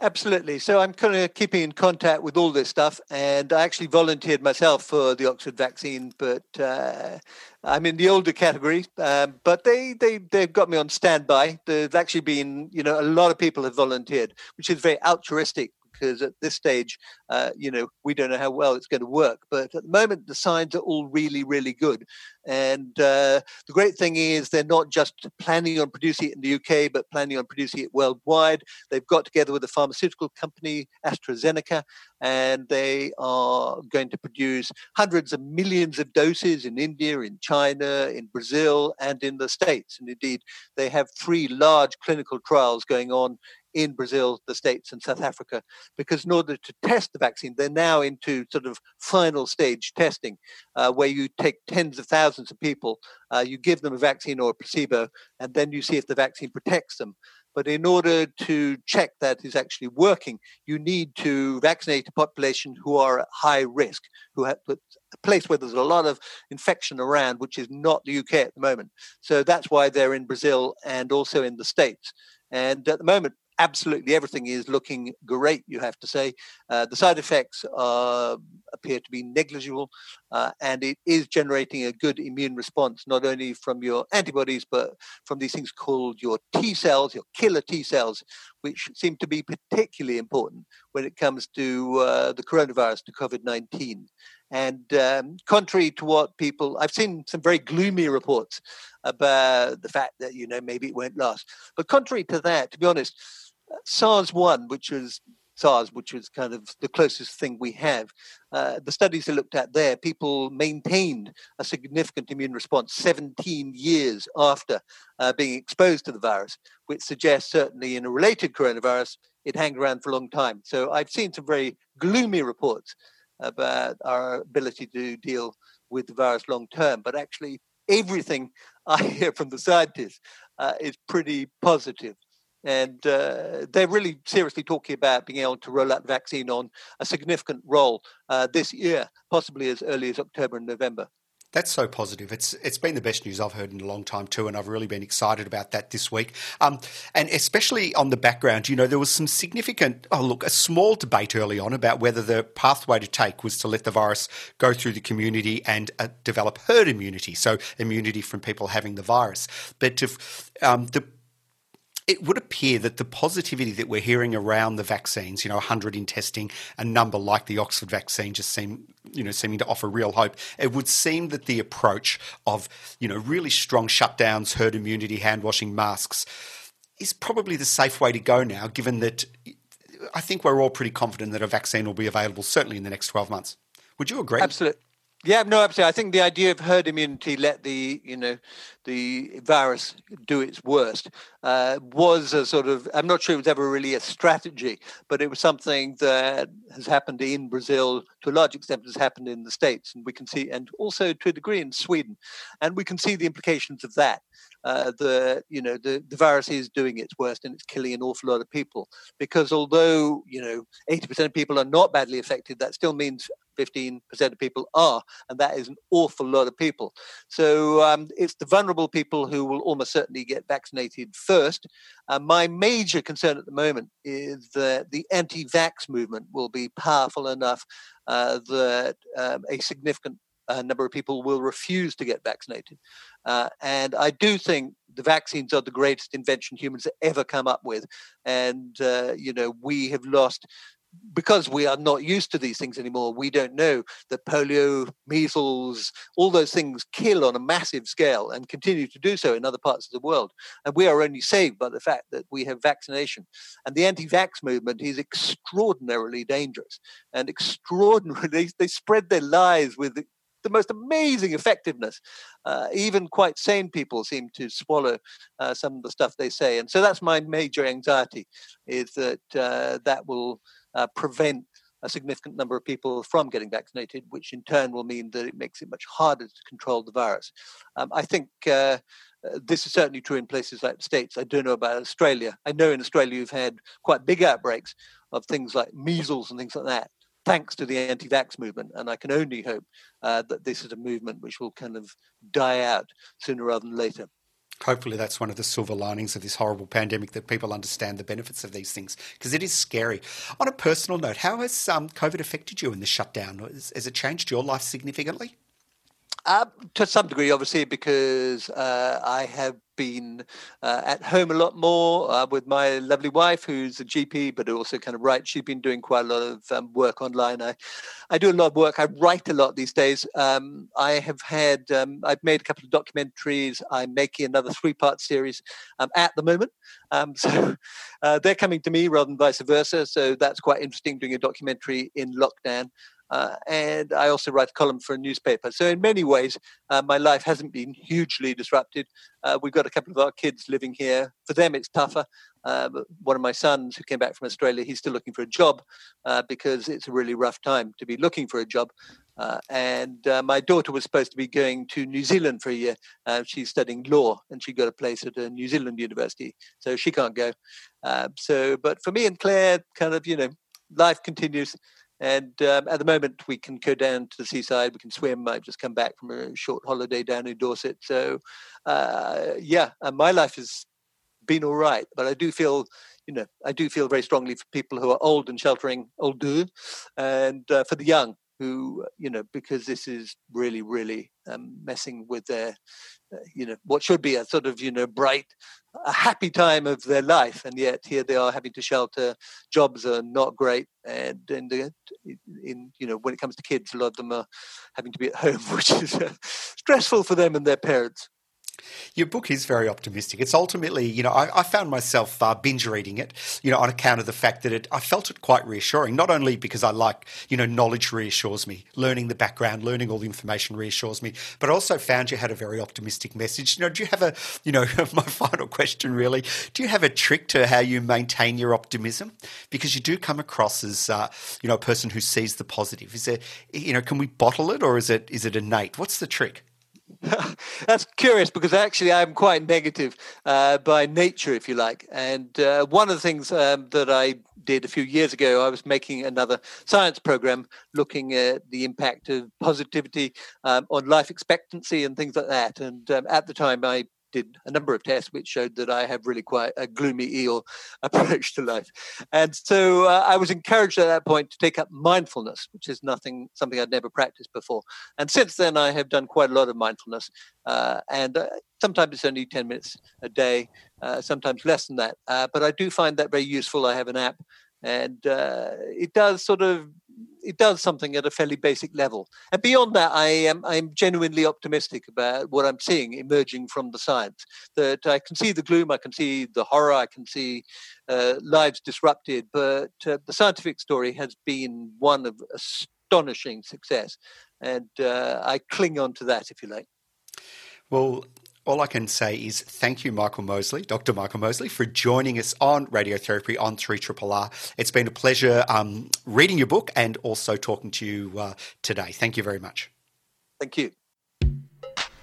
Absolutely. So I'm kind of keeping in contact with all this stuff, and I actually volunteered myself for the Oxford vaccine, but uh, I'm in the older category. Um, but they they they've got me on standby. There's actually been, you know, a lot of people have volunteered, which is very altruistic because at this stage, uh, you know, we don't know how well it's going to work. But at the moment, the signs are all really, really good. And uh, the great thing is they're not just planning on producing it in the UK, but planning on producing it worldwide. They've got together with a pharmaceutical company, AstraZeneca, and they are going to produce hundreds of millions of doses in India, in China, in Brazil, and in the States. And indeed, they have three large clinical trials going on in Brazil, the States, and South Africa, because in order to test the vaccine, they're now into sort of final stage testing, uh, where you take tens of thousands of people, uh, you give them a vaccine or a placebo, and then you see if the vaccine protects them. But in order to check that is actually working, you need to vaccinate a population who are at high risk, who have a place where there's a lot of infection around, which is not the UK at the moment. So that's why they're in Brazil and also in the States. And at the moment, absolutely everything is looking great, you have to say. Uh, the side effects uh, appear to be negligible, uh, and it is generating a good immune response, not only from your antibodies, but from these things called your T cells, your killer T cells, which seem to be particularly important when it comes to uh, the coronavirus, to COVID 19. And um, contrary to what people, I've seen some very gloomy reports about the fact that, you know, maybe it won't last. But contrary to that, to be honest, SARS 1, which was SARS, which was kind of the closest thing we have, uh, the studies that looked at there, people maintained a significant immune response 17 years after uh, being exposed to the virus, which suggests certainly in a related coronavirus, it hung around for a long time. So I've seen some very gloomy reports about our ability to deal with the virus long term, but actually everything [LAUGHS] I hear from the scientists uh, is pretty positive and uh, they're really seriously talking about being able to roll out the vaccine on a significant role uh, this year, possibly as early as October and November. That's so positive. It's it's been the best news I've heard in a long time too, and I've really been excited about that this week. Um, and especially on the background, you know, there was some significant, oh look, a small debate early on about whether the pathway to take was to let the virus go through the community and uh, develop herd immunity, so immunity from people having the virus. But if um, the it would appear that the positivity that we're hearing around the vaccines, you know, 100 in testing, a number like the Oxford vaccine just seem, you know, seeming to offer real hope. It would seem that the approach of, you know, really strong shutdowns, herd immunity, hand washing, masks is probably the safe way to go now, given that I think we're all pretty confident that a vaccine will be available certainly in the next 12 months. Would you agree? Absolutely. Yeah, no, absolutely. I think the idea of herd immunity, let the you know the virus do its worst, uh, was a sort of. I'm not sure it was ever really a strategy, but it was something that has happened in Brazil to a large extent. Has happened in the states, and we can see, and also to a degree in Sweden, and we can see the implications of that. Uh, the you know the, the virus is doing its worst and it's killing an awful lot of people because although you know 80% of people are not badly affected that still means 15% of people are, and that is an awful lot of people. So um, it's the vulnerable people who will almost certainly get vaccinated first. Uh, my major concern at the moment is that the anti vax movement will be powerful enough uh, that um, a significant uh, number of people will refuse to get vaccinated. Uh, and I do think the vaccines are the greatest invention humans have ever come up with. And, uh, you know, we have lost because we are not used to these things anymore, we don't know that polio, measles, all those things kill on a massive scale and continue to do so in other parts of the world. And we are only saved by the fact that we have vaccination. And the anti vax movement is extraordinarily dangerous and extraordinarily, [LAUGHS] they, spread their lies with the most amazing effectiveness. Uh, even quite sane people seem to swallow uh, some of the stuff they say. And so that's my major anxiety is that uh, that will prevent a significant number of people from getting vaccinated, which in turn will mean that it makes it much harder to control the virus. Um, I think uh, uh, this is certainly true in places like the States. I don't know about Australia. I know in Australia you've had quite big outbreaks of things like measles and things like that, thanks to the anti vax movement. And I can only hope uh, that this is a movement which will kind of die out sooner rather than later hopefully that's one of the silver linings of this horrible pandemic that people understand the benefits of these things because it is scary. On a personal note, how has um, COVID affected you in the shutdown? Has, has it changed your life significantly? Uh, to some degree, obviously, because uh, I have been uh, at home a lot more uh, with my lovely wife, who's a GP, but also kind of writes. She's been doing quite a lot of um, work online. I, I do a lot of work. I write a lot these days. Um, I have had, um, I've made a couple of documentaries. I'm making another three-part series um, at the moment. Um, [LAUGHS] so uh, they're coming to me rather than vice versa. So that's quite interesting doing a documentary in lockdown. Uh, and I also write a column for a newspaper. So, in many ways, uh, my life hasn't been hugely disrupted. Uh, we've got a couple of our kids living here. For them, it's tougher. Uh, one of my sons, who came back from Australia, he's still looking for a job uh, because it's a really rough time to be looking for a job. Uh, and my daughter was supposed to be going to New Zealand for a year. she's studying law, and she got a place at a New Zealand university, so she can't go. so, but for me and Claire, kind of, you know, life continues. And um, at the moment, we can go down to the seaside. We can swim. I've just come back from a short holiday down in Dorset. So, uh, yeah, my life has been all right. But I do feel, you know, I do feel very strongly for people who are old and sheltering, older, and uh, for the young who, you know, because this is really, really um, messing with their, uh, you know, what should be a sort of, you know, bright, a happy time of their life, and yet here they are having to shelter. Jobs are not great, and in, the, in you know, when it comes to kids, a lot of them are having to be at [LAUGHS] home, which is uh, stressful for them and their parents. Your book is very optimistic. It's ultimately, you know, I, I found myself uh, binge reading it, you know, on account of the fact that it, I felt it quite reassuring. Not only because I like, you know, knowledge reassures me, learning the background, learning all the information reassures me, but I also found you had a very optimistic message. You know, do you have a, you know, [LAUGHS] my final question really, do you have a trick to how you maintain your optimism? Because you do come across as, uh, you know, a person who sees the positive. Is there, you know, can we bottle it or is it is it innate? What's the trick? [LAUGHS] That's curious because actually I'm quite negative uh, by nature, if you like. And uh, one of the things um, that I did a few years ago, I was making another science program looking at the impact of positivity um, on life expectancy and things like that. And um, at the time, I did a number of tests which showed that I have really quite a gloomy eel [LAUGHS] approach to life. And so uh, I was encouraged at that point to take up mindfulness, which is nothing, something I'd never practiced before. And since then, I have done quite a lot of mindfulness. Uh, and uh, sometimes it's only 10 minutes a day, uh, sometimes less than that. Uh, but I do find that very useful. I have an app and uh, it does sort of it does something at a fairly basic level. And beyond that, I am I'm genuinely optimistic about what I'm seeing emerging from the science. That I can see the gloom, I can see the horror, I can see uh, lives disrupted, but uh, the scientific story has been one of astonishing success, and uh, I cling on to that, if you like. Well, all I can say is thank you, Michael Mosley, Dr. Michael Mosley, for joining us on Radiotherapy on 3RRR. It's been a pleasure um, reading your book and also talking to you uh, today. Thank you very much. Thank you.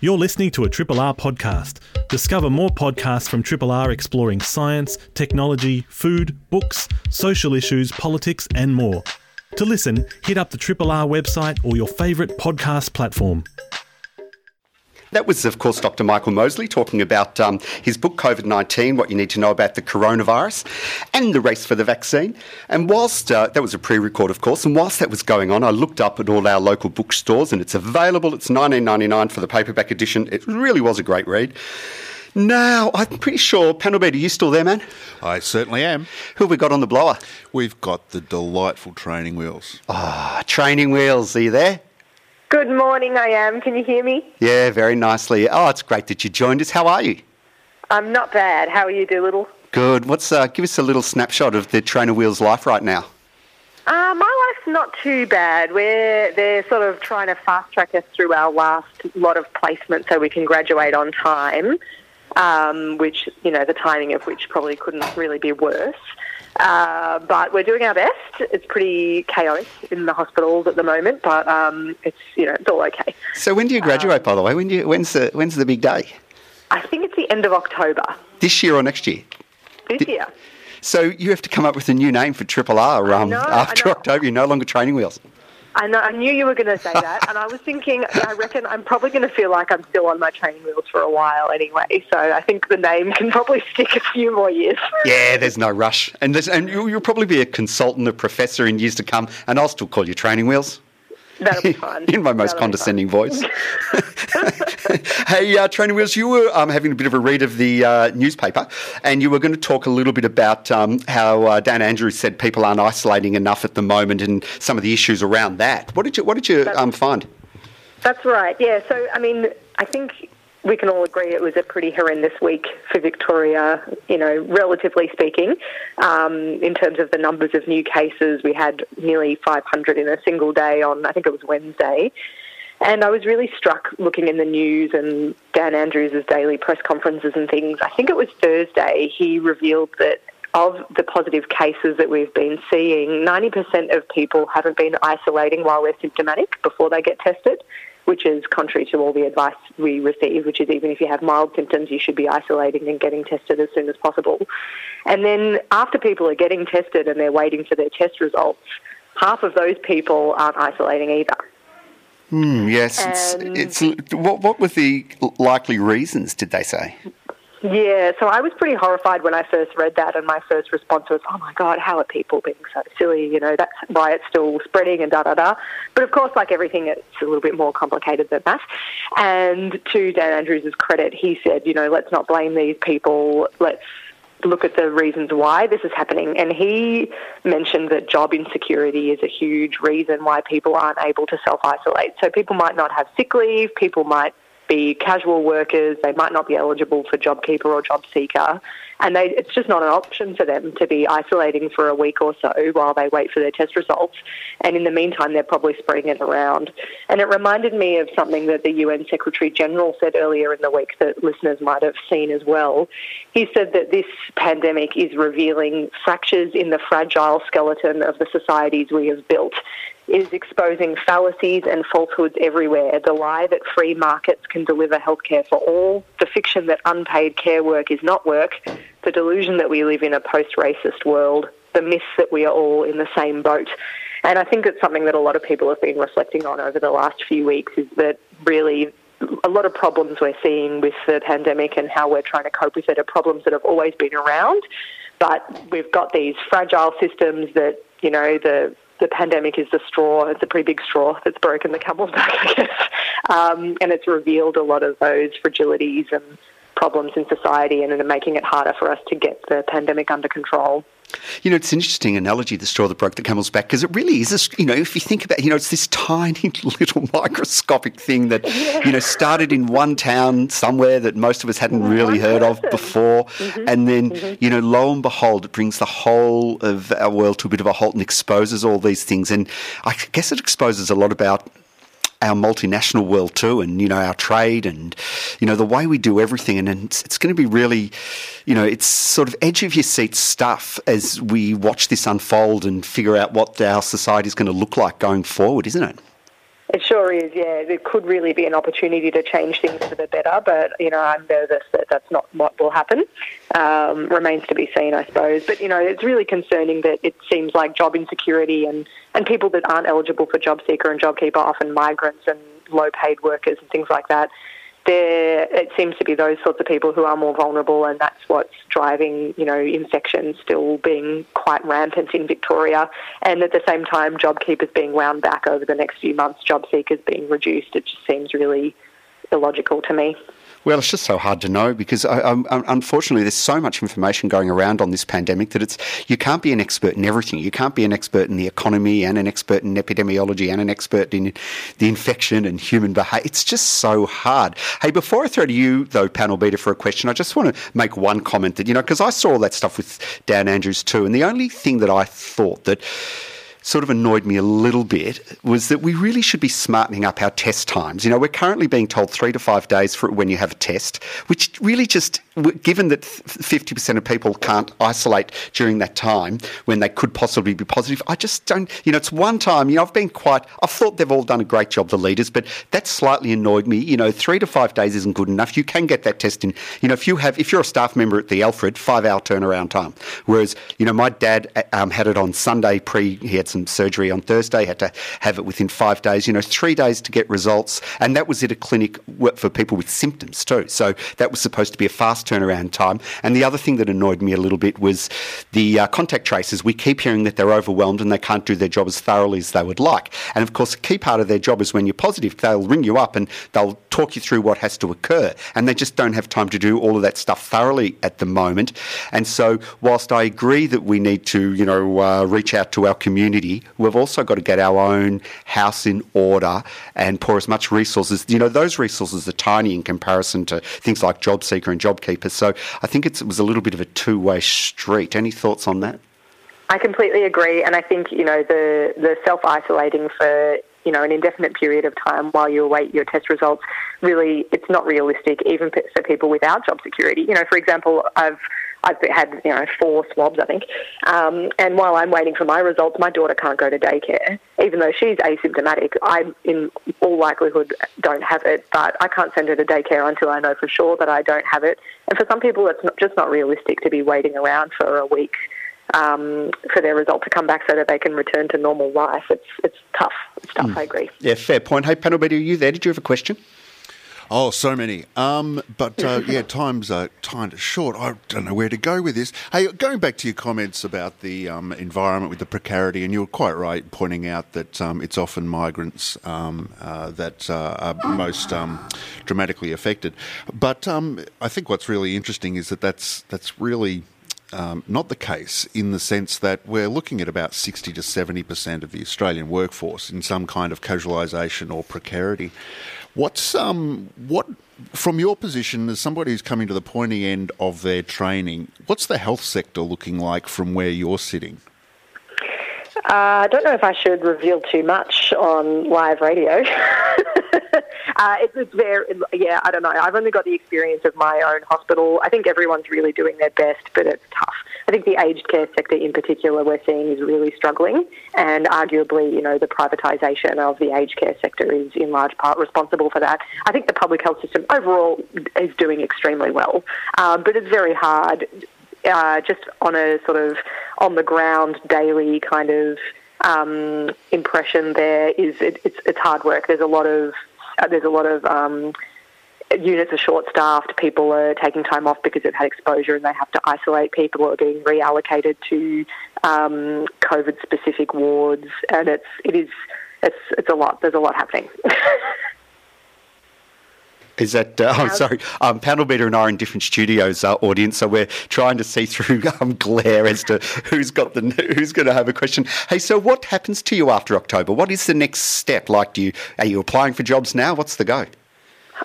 You're listening to a Triple R podcast. Discover more podcasts from Triple R exploring science, technology, food, books, social issues, politics, and more. To listen, hit up the Triple R website or your favourite podcast platform. That was, of course, Dr. Michael Mosley talking about um, his book, COVID 19 What You Need to Know About the Coronavirus and the Race for the Vaccine. And whilst uh, that was a pre record, of course, and whilst that was going on, I looked up at all our local bookstores and it's available. It's $19.99 for the paperback edition. It really was a great read. Now, I'm pretty sure, Panelbeat, are you still there, man? I certainly am. Who have we got on the blower? We've got the delightful training wheels. Ah, oh, training wheels. Are you there? Good morning, I am. Can you hear me? Yeah, very nicely. Oh, it's great that you joined us. How are you? I'm not bad. How are you, Doolittle? Good. What's uh, give us a little snapshot of the Trainer Wheels life right now? Uh, my life's not too bad. We're they're sort of trying to fast track us through our last lot of placements so we can graduate on time. Um, which you know the timing of which probably couldn't really be worse. Uh, but we're doing our best. It's pretty chaotic in the hospitals at the moment, but um, it's you know it's all okay. So when do you graduate? Um, by the way, when do you, when's the when's the big day? I think it's the end of October. This year or next year? This year. So you have to come up with a new name for Triple R um, know, after October. You're no longer training wheels. I know. I knew you were going to say that, and I was thinking. I reckon I'm probably going to feel like I'm still on my training wheels for a while anyway. So I think the name can probably [LAUGHS] stick a few more years. Yeah, there's no rush, and and you'll, you'll probably be a consultant, a professor in years to come, and I'll still call you training wheels. That'll be [LAUGHS] fun. in my most That'll condescending voice. [LAUGHS] [LAUGHS] hey, uh, Training Wheels, you were um, having a bit of a read of the uh, newspaper, and you were going to talk a little bit about um, how uh, Dan Andrews said people aren't isolating enough at the moment, and some of the issues around that. What did you What did you um, find? That's right. Yeah. So, I mean, I think we can all agree it was a pretty horrendous week for Victoria, you know, relatively speaking. Um, in terms of the numbers of new cases, we had nearly 500 in a single day on, I think it was Wednesday. And I was really struck looking in the news and Dan Andrews' daily press conferences and things. I think it was Thursday, he revealed that of the positive cases that we've been seeing, 90% of people haven't been isolating while they're symptomatic before they get tested which is contrary to all the advice we receive, which is even if you have mild symptoms, you should be isolating and getting tested as soon as possible. And then after people are getting tested and they're waiting for their test results, half of those people aren't isolating either. Mm, yes, it's, it's, what, what were the likely reasons? Did they say? Yeah, so I was pretty horrified when I first read that, and my first response was, "Oh my God, how are people being so silly? You know, that's why it's still spreading and da da da." But of course, like everything, it's a little bit more complicated than that. And to Dan Andrews' credit, he said, "You know, let's not blame these people. Let's look at the reasons why this is happening." And he mentioned that job insecurity is a huge reason why people aren't able to self isolate. So people might not have sick leave. People might be casual workers. They might not be eligible for JobKeeper or JobSeeker. And they, it's just not an option for them to be isolating for a week or so while they wait for their test results. And in the meantime, they're probably spreading it around. And it reminded me of something that the UN Secretary General said earlier in the week that listeners might have seen as well. He said that this pandemic is revealing fractures in the fragile skeleton of the societies we have built is exposing fallacies and falsehoods everywhere. The lie that free markets can deliver healthcare for all, the fiction that unpaid care work is not work, the delusion that we live in a post racist world, the myth that we are all in the same boat. And I think it's something that a lot of people have been reflecting on over the last few weeks is that really a lot of problems we're seeing with the pandemic and how we're trying to cope with it are problems that have always been around. But we've got these fragile systems that, you know, the the pandemic is the straw. It's a pretty big straw that's broken the camel's back, I guess. Um, and it's revealed a lot of those fragilities and problems in society and are making it harder for us to get the pandemic under control. You know, it's an interesting analogy, the straw that broke the camel's back, because it really is, a, you know, if you think about you know, it's this tiny [LAUGHS] little microscopic thing that, yeah. you know, started in one town somewhere that most of us hadn't really heard of [LAUGHS] before. Mm-hmm. And then, mm-hmm. you know, lo and behold, it brings the whole of our world to a bit of a halt and exposes all these things. And I guess it exposes a lot about our multinational world too, and you know our trade, and you know the way we do everything, and it's, it's going to be really, you know, it's sort of edge of your seat stuff as we watch this unfold and figure out what our society is going to look like going forward, isn't it? It sure is, yeah. There could really be an opportunity to change things for the better, but, you know, I'm nervous that that's not what will happen. Um, remains to be seen, I suppose. But, you know, it's really concerning that it seems like job insecurity and, and people that aren't eligible for JobSeeker and JobKeeper, often migrants and low paid workers and things like that, there it seems to be those sorts of people who are more vulnerable, and that's what's driving you know infections still being quite rampant in Victoria. And at the same time, JobKeepers being wound back over the next few months, JobSeeker's being reduced. It just seems really illogical to me. Well, it's just so hard to know because I, I, unfortunately there's so much information going around on this pandemic that it's you can't be an expert in everything. You can't be an expert in the economy and an expert in epidemiology and an expert in the infection and human behaviour. It's just so hard. Hey, before I throw to you though, panel beater, for a question, I just want to make one comment that you know because I saw all that stuff with Dan Andrews too, and the only thing that I thought that sort of annoyed me a little bit was that we really should be smartening up our test times. You know, we're currently being told three to five days for when you have a test, which really just, given that 50% of people can't isolate during that time when they could possibly be positive, I just don't, you know, it's one time, you know, I've been quite, I've thought they've all done a great job, the leaders, but that slightly annoyed me. You know, three to five days isn't good enough. You can get that test in, you know, if you have, if you're a staff member at the Alfred, five hour turnaround time. Whereas, you know, my dad um, had it on Sunday pre, he had some surgery on Thursday, had to have it within five days, you know, three days to get results. And that was at a clinic for people with symptoms too. So that was supposed to be a fast turnaround time. And the other thing that annoyed me a little bit was the uh, contact tracers. We keep hearing that they're overwhelmed and they can't do their job as thoroughly as they would like. And of course, a key part of their job is when you're positive, they'll ring you up and they'll talk you through what has to occur. And they just don't have time to do all of that stuff thoroughly at the moment. And so, whilst I agree that we need to, you know, uh, reach out to our community, we've also got to get our own house in order and pour as much resources. You know, those resources are tiny in comparison to things like JobSeeker and JobKeeper. So I think it was a little bit of a two-way street. Any thoughts on that? I completely agree, and I think you know the the self isolating for you know an indefinite period of time while you await your test results really it's not realistic even for people without job security. You know, for example, I've I've had you know four swabs I think, um, and while I'm waiting for my results, my daughter can't go to daycare even though she's asymptomatic. I in all likelihood don't have it, but I can't send her to daycare until I know for sure that I don't have it. And for some people, it's not, just not realistic to be waiting around for a week um, for their result to come back so that they can return to normal life. It's it's tough. It's tough. Mm. I agree. Yeah, fair point. Hey, panel, are you there? Did you have a question? Oh, so many. Um, but uh, [LAUGHS] yeah, time's uh, kind of short. I don't know where to go with this. Hey, going back to your comments about the um, environment with the precarity, and you're quite right pointing out that um, it's often migrants um, uh, that uh, are most um, dramatically affected. But um, I think what's really interesting is that that's that's really um, not the case in the sense that we're looking at about 60 to 70% of the Australian workforce in some kind of casualisation or precarity. What's um, what from your position as somebody who's coming to the pointy end of their training? What's the health sector looking like from where you're sitting? Uh, I don't know if I should reveal too much on live radio. [LAUGHS] uh, it's, it's very, yeah, I don't know. I've only got the experience of my own hospital. I think everyone's really doing their best, but it's tough. I think the aged care sector in particular we're seeing is really struggling, and arguably, you know, the privatisation of the aged care sector is in large part responsible for that. I think the public health system overall is doing extremely well, um, but it's very hard uh, just on a sort of on the ground daily kind of um, impression. There is it, it's it's hard work. There's a lot of uh, there's a lot of um, units are short staffed. People are taking time off because they've had exposure and they have to isolate. People are being reallocated to um, COVID specific wards, and it's it is it's it's a lot. There's a lot happening. [LAUGHS] Is that? Uh, I'm sorry. Um, Panel Beater and I are in different studios, uh, audience, so we're trying to see through [LAUGHS] um, glare as to who's got the who's going to have a question. Hey, so what happens to you after October? What is the next step? Like, do you are you applying for jobs now? What's the go?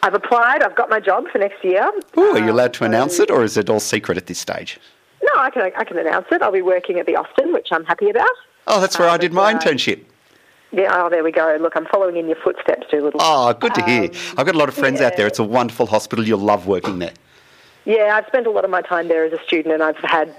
I've applied. I've got my job for next year. Ooh, are you allowed to um, announce it, or is it all secret at this stage? No, I can. I can announce it. I'll be working at the Austin, which I'm happy about. Oh, that's where I did my uh, internship. Yeah, oh, there we go. Look, I'm following in your footsteps, Doolittle. Oh, good to hear. Um, I've got a lot of friends yeah. out there. It's a wonderful hospital. You'll love working there. Yeah, I've spent a lot of my time there as a student, and I've had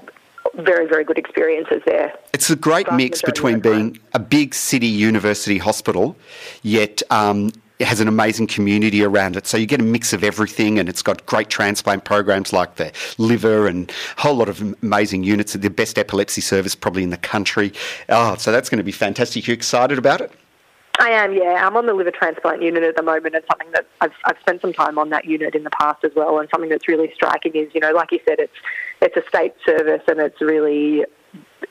very, very good experiences there. It's a great mix between being a big city university hospital, yet um, it has an amazing community around it. So you get a mix of everything, and it's got great transplant programs like the liver and a whole lot of amazing units. The best epilepsy service probably in the country. Oh, so that's going to be fantastic. You excited about it? I am, yeah. I'm on the liver transplant unit at the moment, and something that I've, I've spent some time on that unit in the past as well. And something that's really striking is, you know, like you said, it's it's a state service, and it's really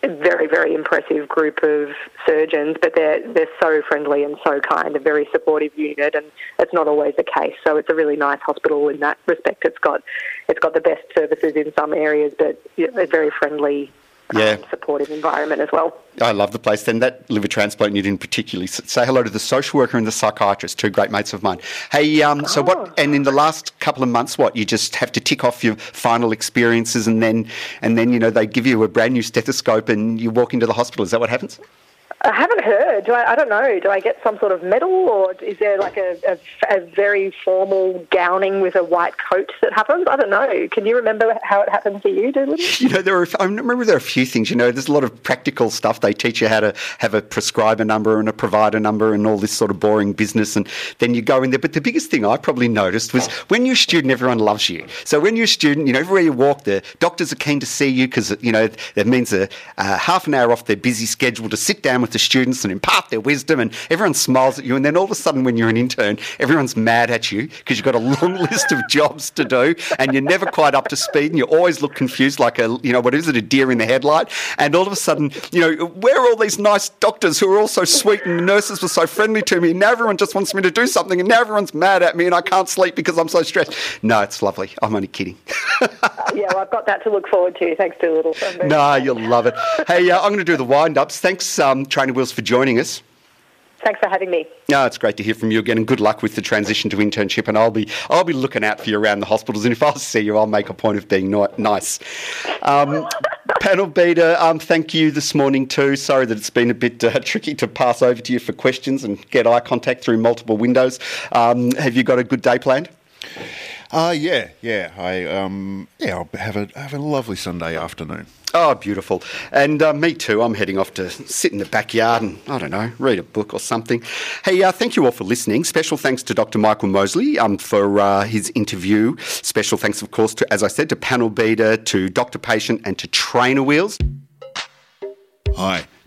very, very impressive group of surgeons, but they're they're so friendly and so kind, a very supportive unit, and it's not always the case. So it's a really nice hospital in that respect. It's got it's got the best services in some areas, but a very friendly yeah. Um, supportive environment as well. I love the place. Then that liver transplant unit in particular. Say hello to the social worker and the psychiatrist, two great mates of mine. Hey, um, so oh. what? And in the last couple of months, what you just have to tick off your final experiences, and then and then you know they give you a brand new stethoscope, and you walk into the hospital. Is that what happens? I haven't heard. Do I? I don't know. Do I get some sort of medal, or is there like a, a, a, very formal gowning with a white coat that happens? I don't know. Can you remember how it happened for you, Doolittle? [LAUGHS] You know, there are. I remember there are a few things. You know, there's a lot of practical stuff. They teach you how to have a prescriber number and a provider number and all this sort of boring business, and then you go in there. But the biggest thing I probably noticed was when you're a student, everyone loves you. So when you're a student, you know, everywhere you walk, the doctors are keen to see you because you know that means a, a half an hour off their busy schedule to sit down with with the students and impart their wisdom, and everyone smiles at you. And then all of a sudden, when you're an intern, everyone's mad at you because you've got a long [LAUGHS] list of jobs to do, and you're never quite up to speed, and you always look confused, like a you know what is it, a deer in the headlight. And all of a sudden, you know, where are all these nice doctors who are all so sweet and the nurses were so friendly to me? And now everyone just wants me to do something, and now everyone's mad at me, and I can't sleep because I'm so stressed. No, it's lovely. I'm only kidding. [LAUGHS] yeah, well, I've got that to look forward to. Thanks, Doolittle. No, you'll love it. Hey, uh, I'm going to do the wind ups. Thanks, um, Trainer Wheels, for joining us. Thanks for having me. No, it's great to hear from you again, and good luck with the transition to internship. And I'll be I'll be looking out for you around the hospitals, and if I see you, I'll make a point of being nice. Um, panel beater, um, thank you this morning too. Sorry that it's been a bit uh, tricky to pass over to you for questions and get eye contact through multiple windows. Um, have you got a good day planned? Uh, yeah, yeah. I um, yeah, I'll have a have a lovely Sunday afternoon. Oh, beautiful. And uh, me too. I'm heading off to sit in the backyard and, I don't know, read a book or something. Hey, uh, thank you all for listening. Special thanks to Dr. Michael Mosley um, for uh, his interview. Special thanks, of course, to, as I said, to Panel Beater, to Dr. Patient, and to Trainer Wheels. Hi,